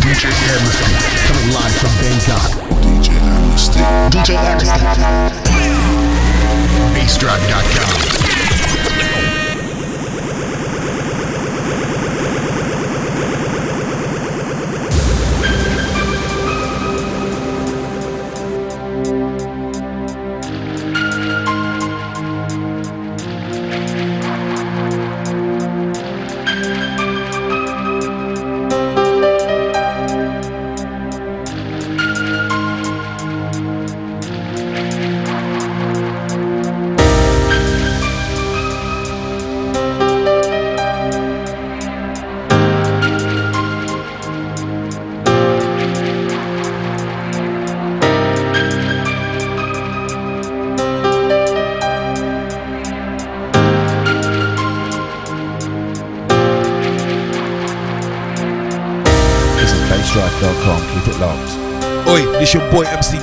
DJ Amnesty, coming live from Bangkok. DJ Amnesty. DJ Amnesty. BassDrive.com.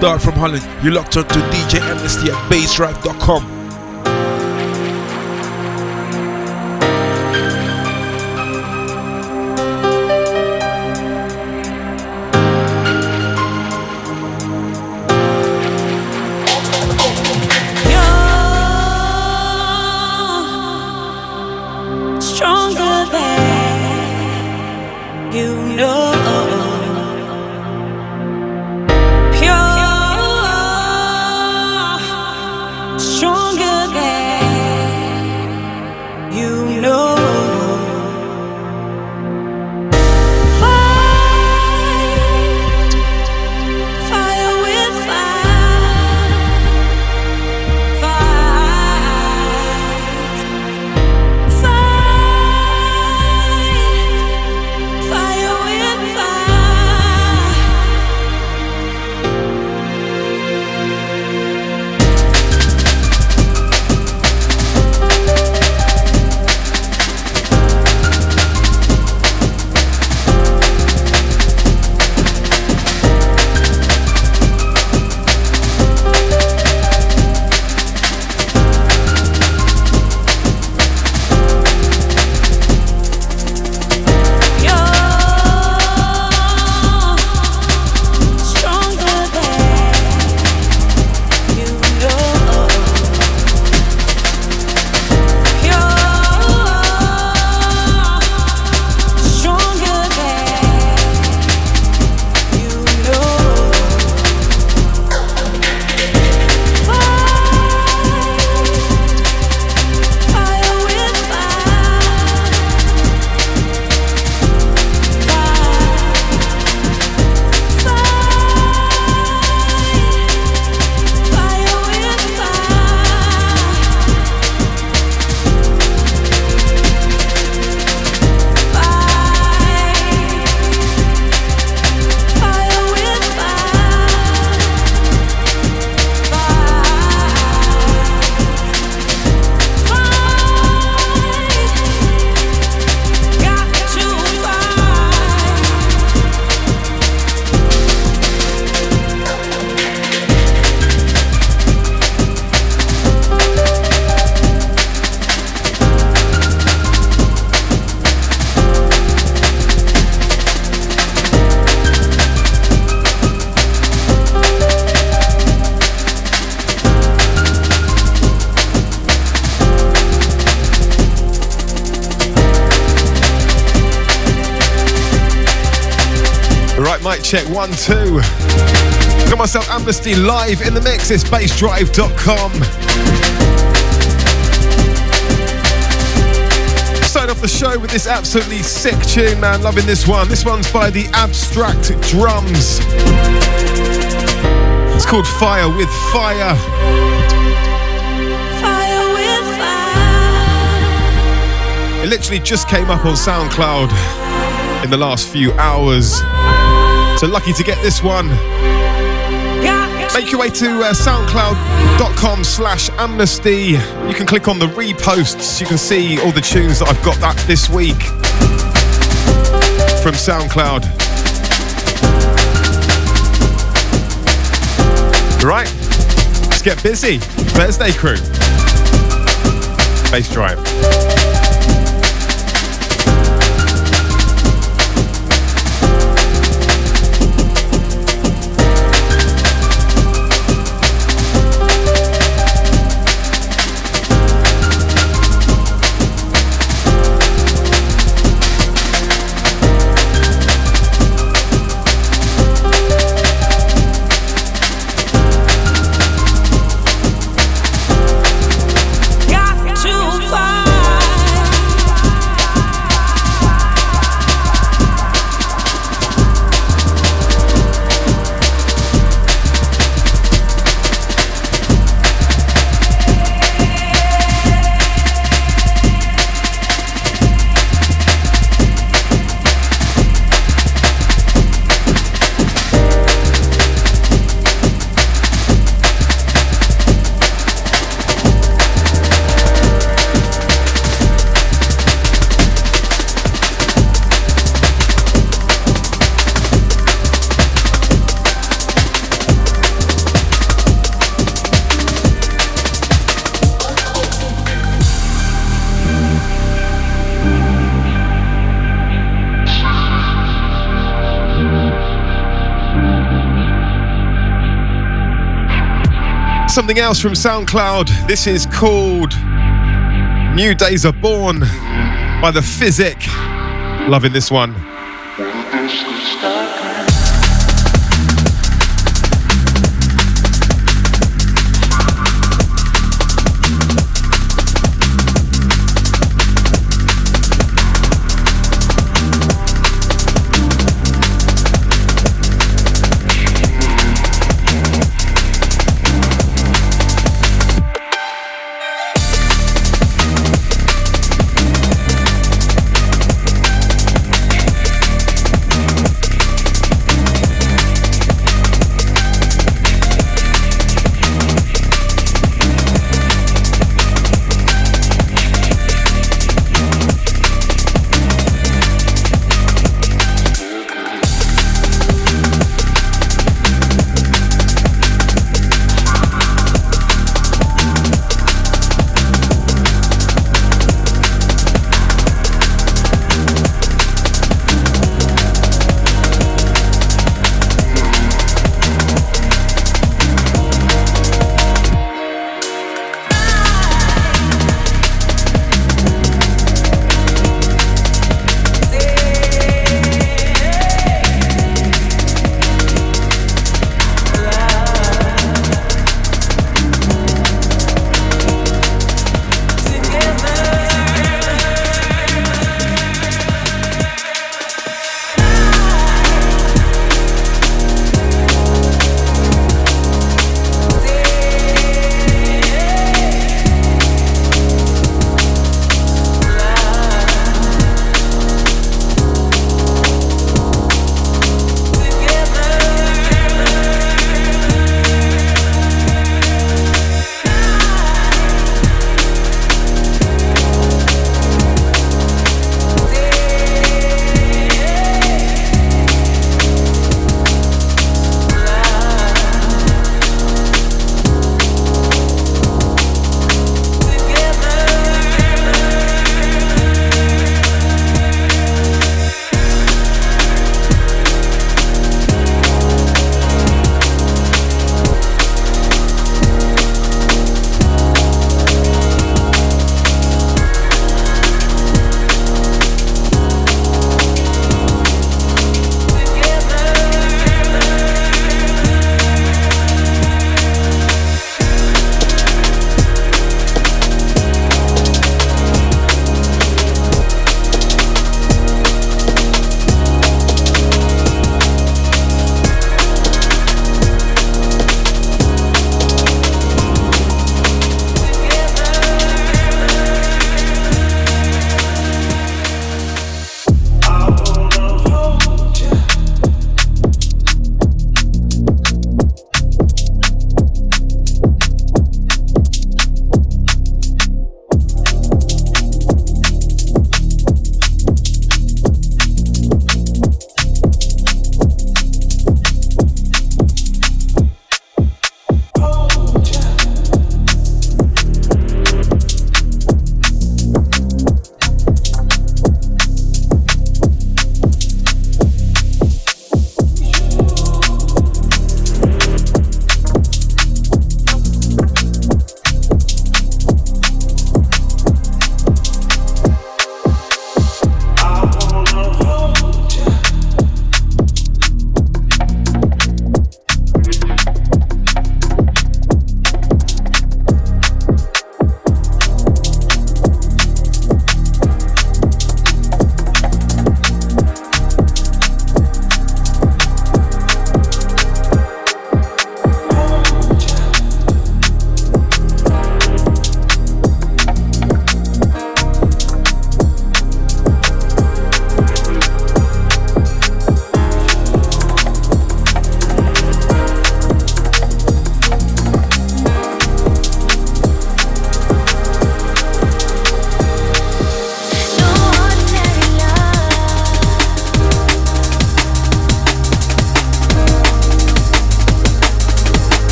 Dart from Holland. You locked on to DJ Amnesty at bassdrive.com. one, two. Got myself Amnesty live in the mix. It's bassdrive.com. Started off the show with this absolutely sick tune, man. Loving this one. This one's by the Abstract Drumz. It's called Fire with Fire. Fire with fire. It literally just came up on SoundCloud in the last few hours. So lucky to get this one. Make your way to uh, soundcloud.com slash amnesty. You can click on the reposts. You can see all the tunes that I've got that this week from SoundCloud. Right, let's get busy. Thursday crew. Bass drive. Else from SoundCloud. This is called New Days Are Born by The Fizik. Loving this one.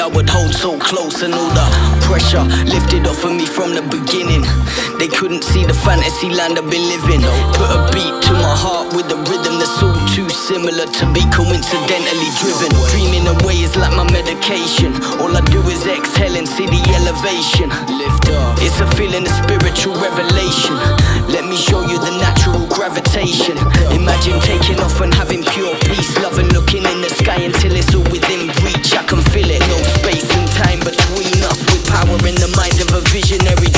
I would hold so close and all the pressure lifted off of me from the beginning. They couldn't see the fantasy land I've been living. Put a beat to my heart with a rhythm that's all too similar to be coincidentally driven. Dreaming away is like my medication. All I do is exhale and see the elevation. Lift up. It's a feeling of spiritual revelation. Let me show you the natural gravitation. Imagine taking off and having pure visionary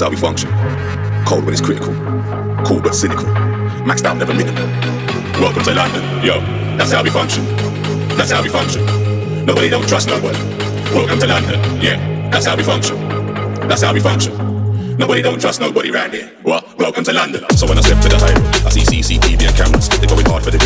That's how we function. Cold when it's critical. Cool but cynical. Maxed out, never minimal. Welcome to London, yo. That's how we function. That's how we function. Nobody don't trust nobody. Welcome to London, yeah. That's how we function. That's how we function. Nobody don't trust nobody round here. What? Welcome to London. So when I step to the high I see CCTV and cameras. They're going hard for the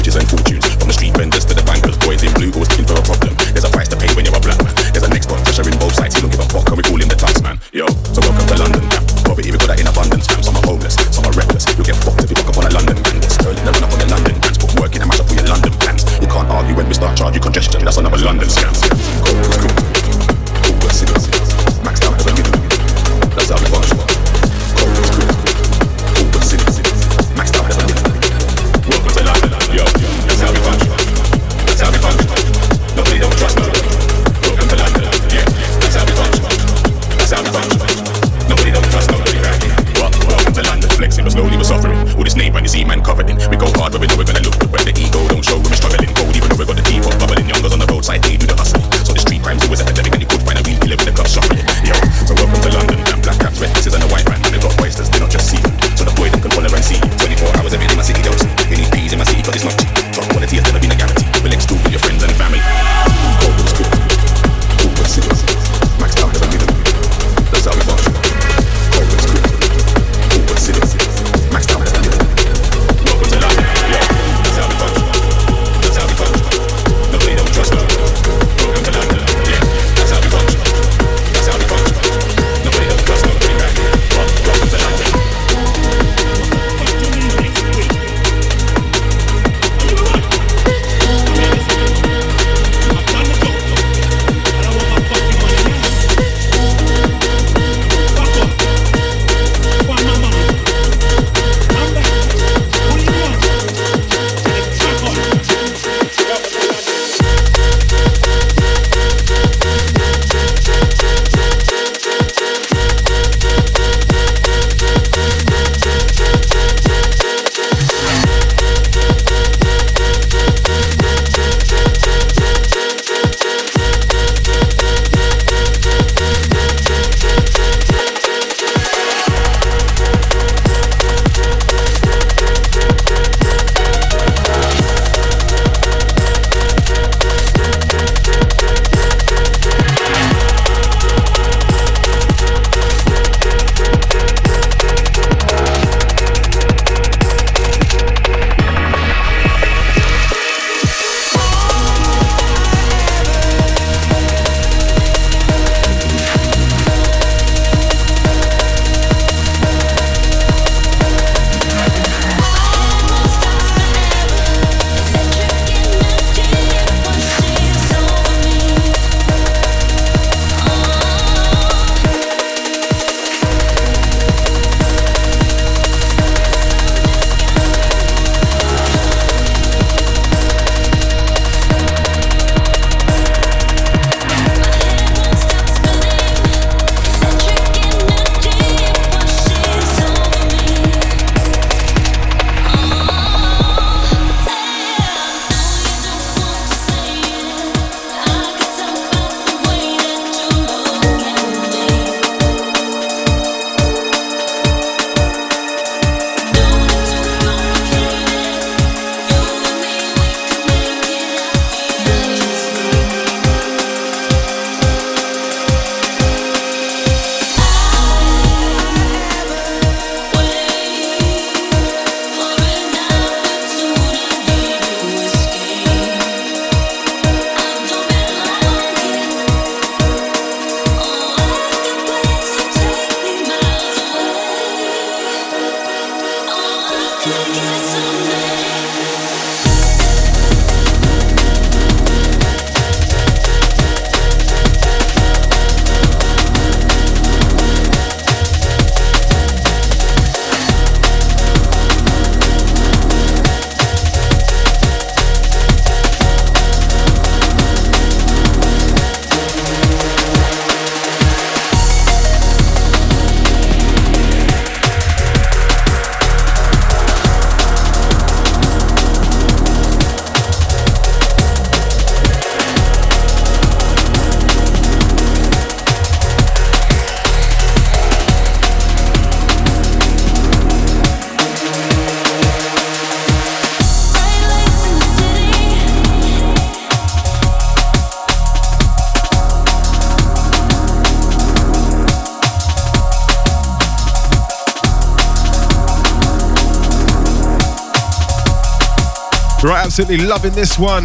absolutely loving this one.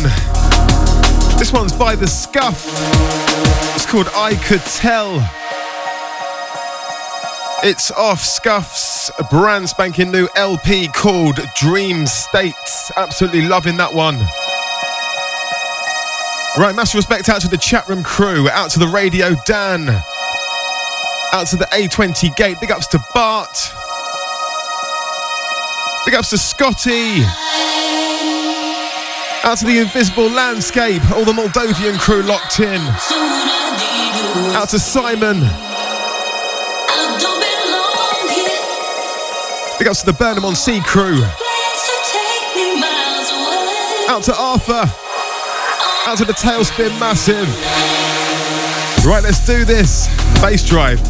This one's by The Skuff. It's called I Could Tell. It's off Skuff's brand spanking new LP called Dream States. Absolutely loving that one. Right, massive respect out to the chat room crew, out to the radio Dan, out to the A20 gate. Big ups to Bart. Big ups to Scotty. Out to the invisible landscape, all the Moldovan crew locked in. Out to Simon. Big ups to the Burnham on Sea crew. Out to Arthur. Out to the Tailspin Massive. Right, let's do this. Bass drive.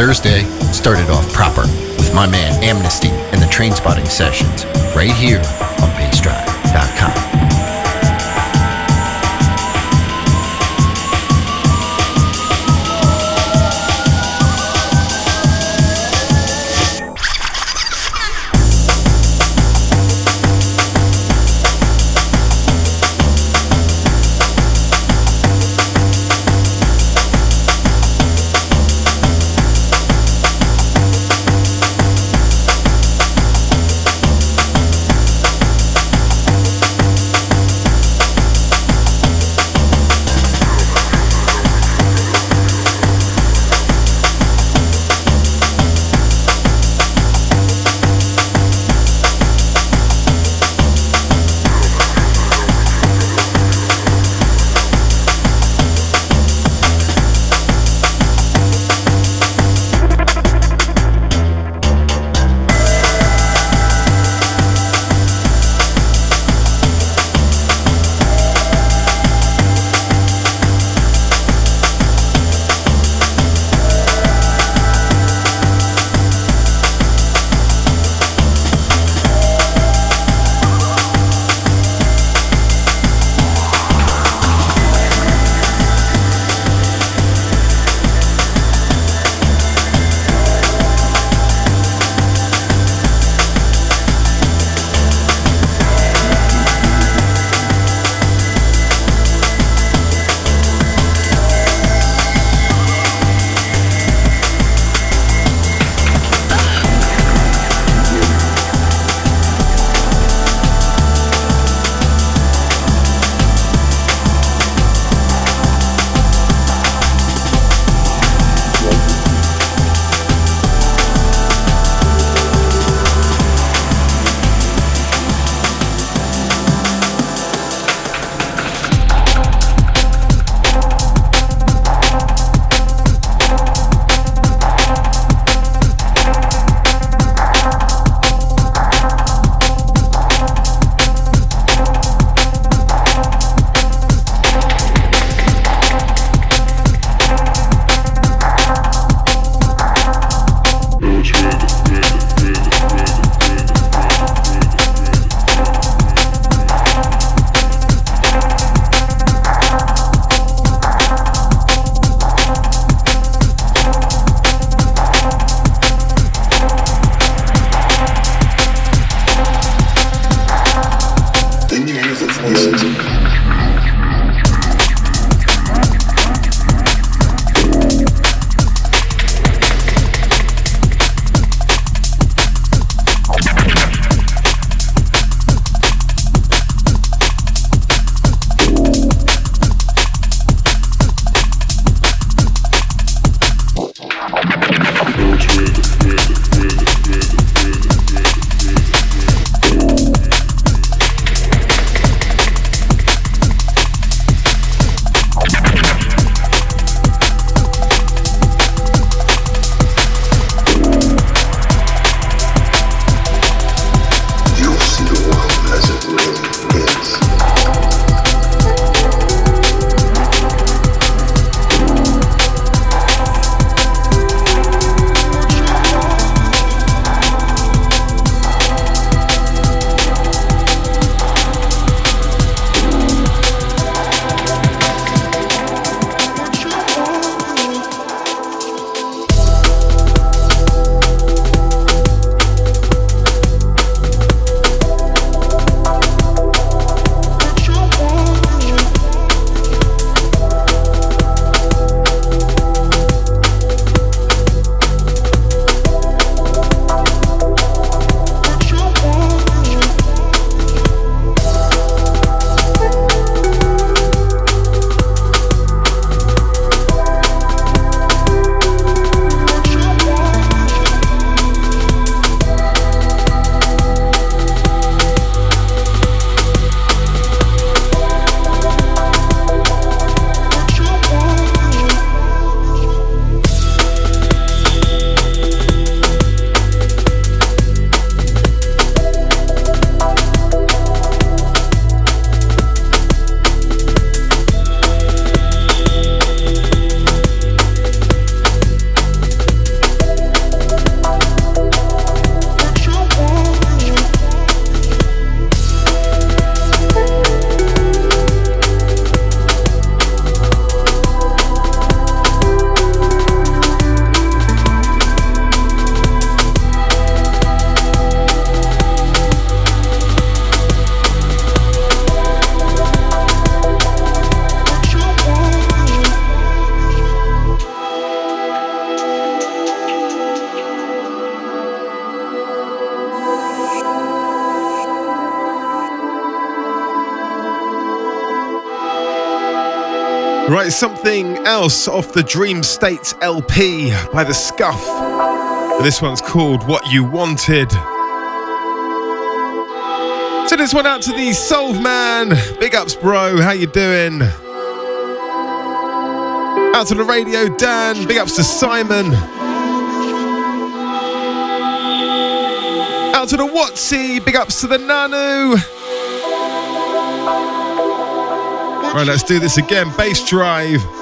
Thursday. Started off proper with my man Amnesty and the train spotting sessions right here else off the Dream States LP by The Skuff. This one's called What You Wanted. So this one out to the Soul Man. Big ups, bro. How you doing? Out to the radio, Dan. Big ups to Simon. Out to the Watsy. Big ups to the Nanu. Right, let's do this again. Bassdrive.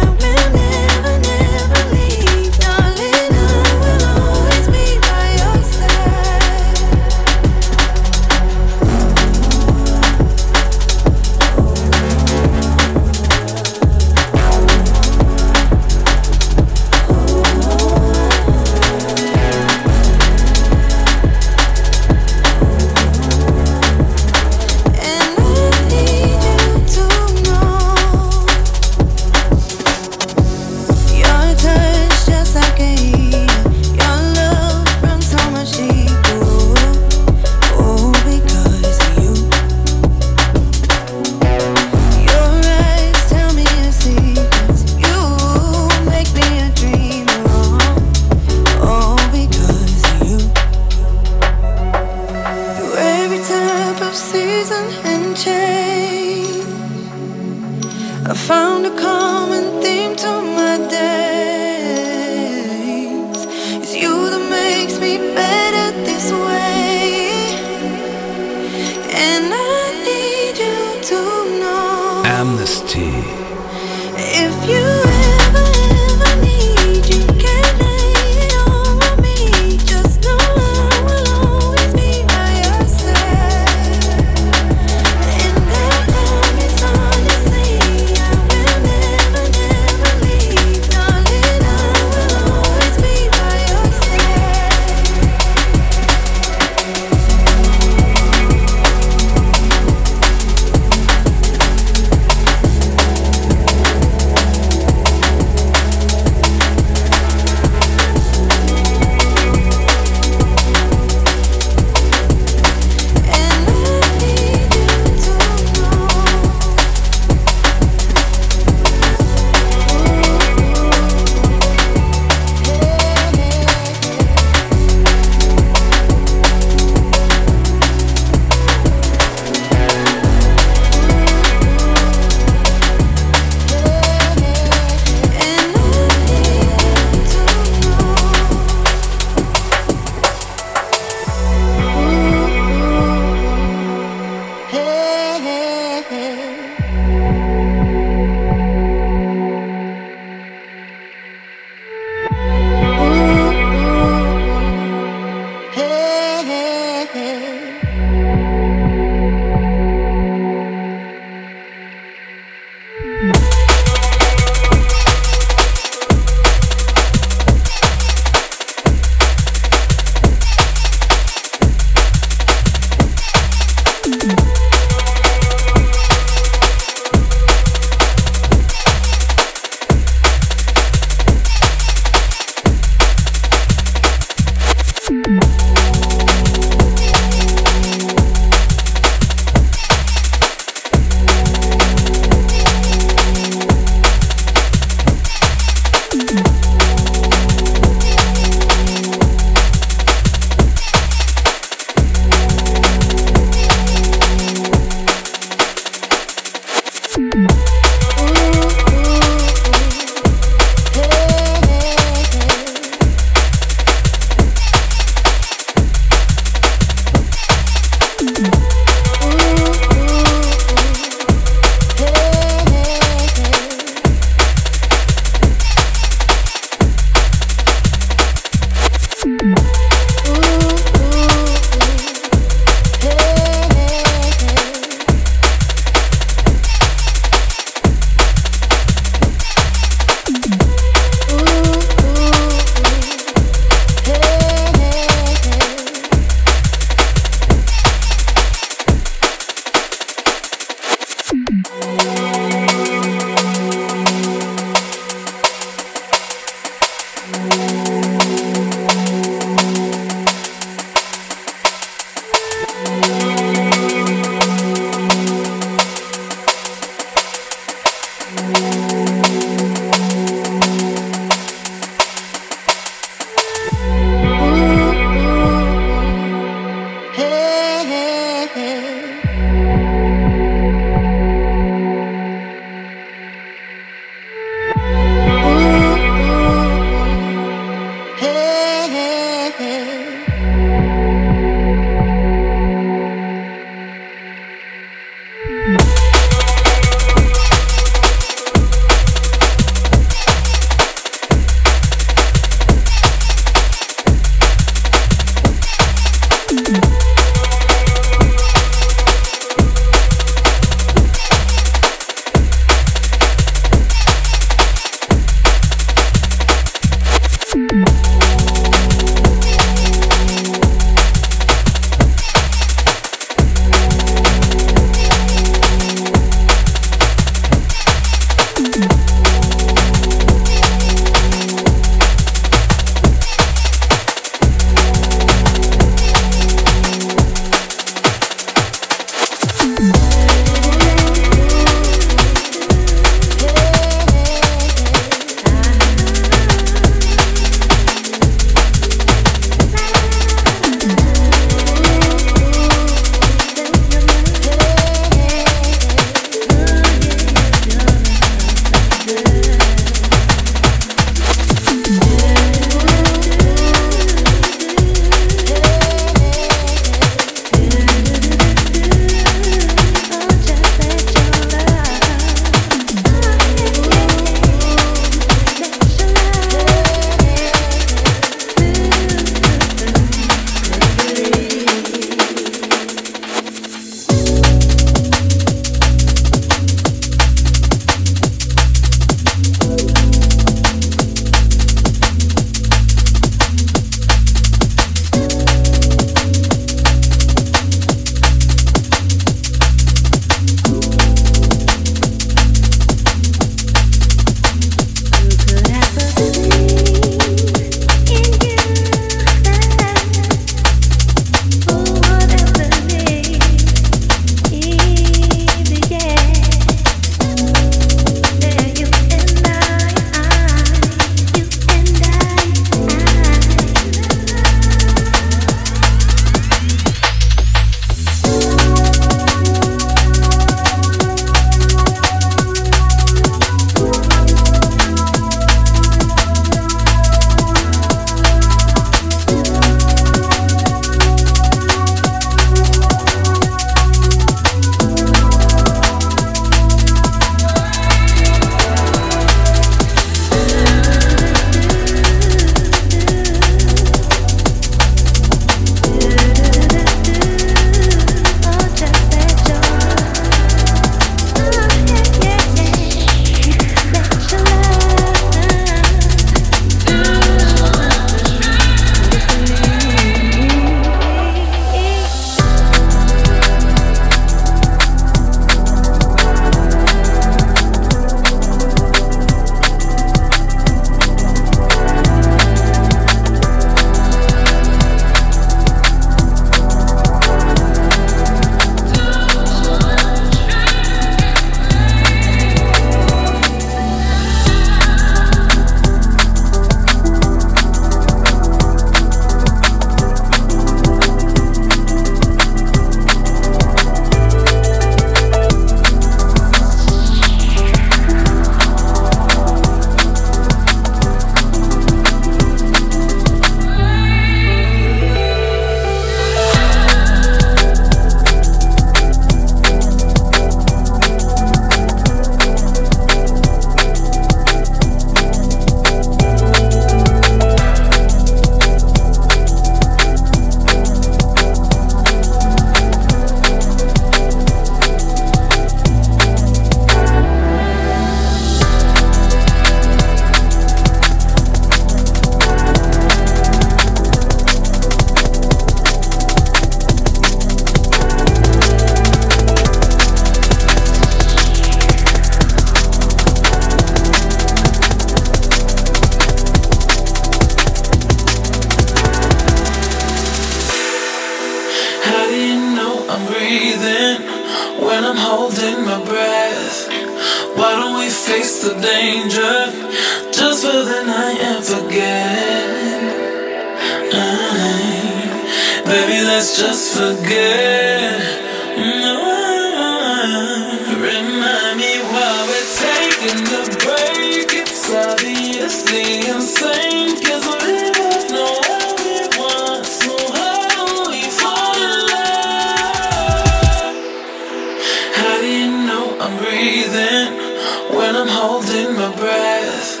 breath.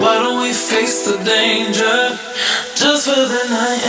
Why don't we face the danger just for the night?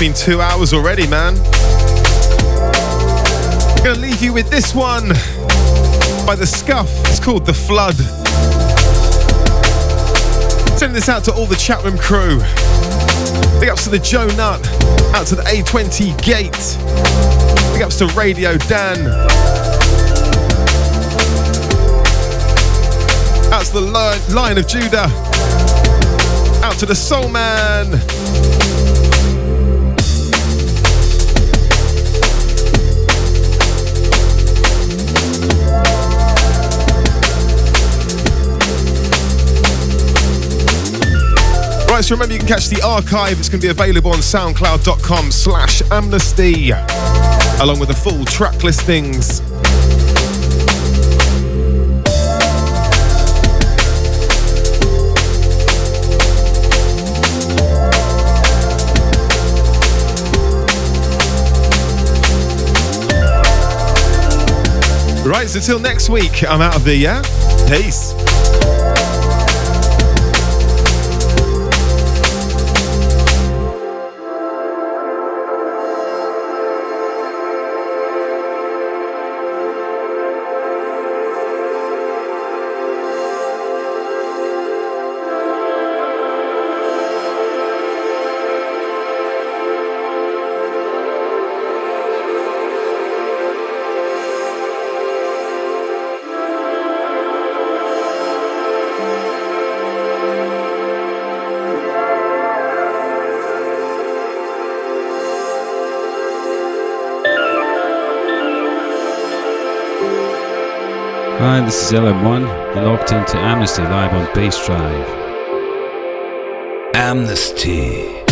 Been two hours already, man. I'm gonna leave you with this one by the Skuff. It's called The Flood. Sending this out to all the chat room crew. Big ups to the Joe Nut, out to the A20 Gate. Big ups to Radio Dan. Out to the Lion, Lion of Judah. Out to the Soul Man. So remember you can catch the archive. It's going to be available on soundcloud.com slash amnesty, along with the full track listings. Right, so till next week, I'm out of the yeah. Peace. Hi, this is LM1. You're locked into Amnesty live on Bassdrive. Amnesty.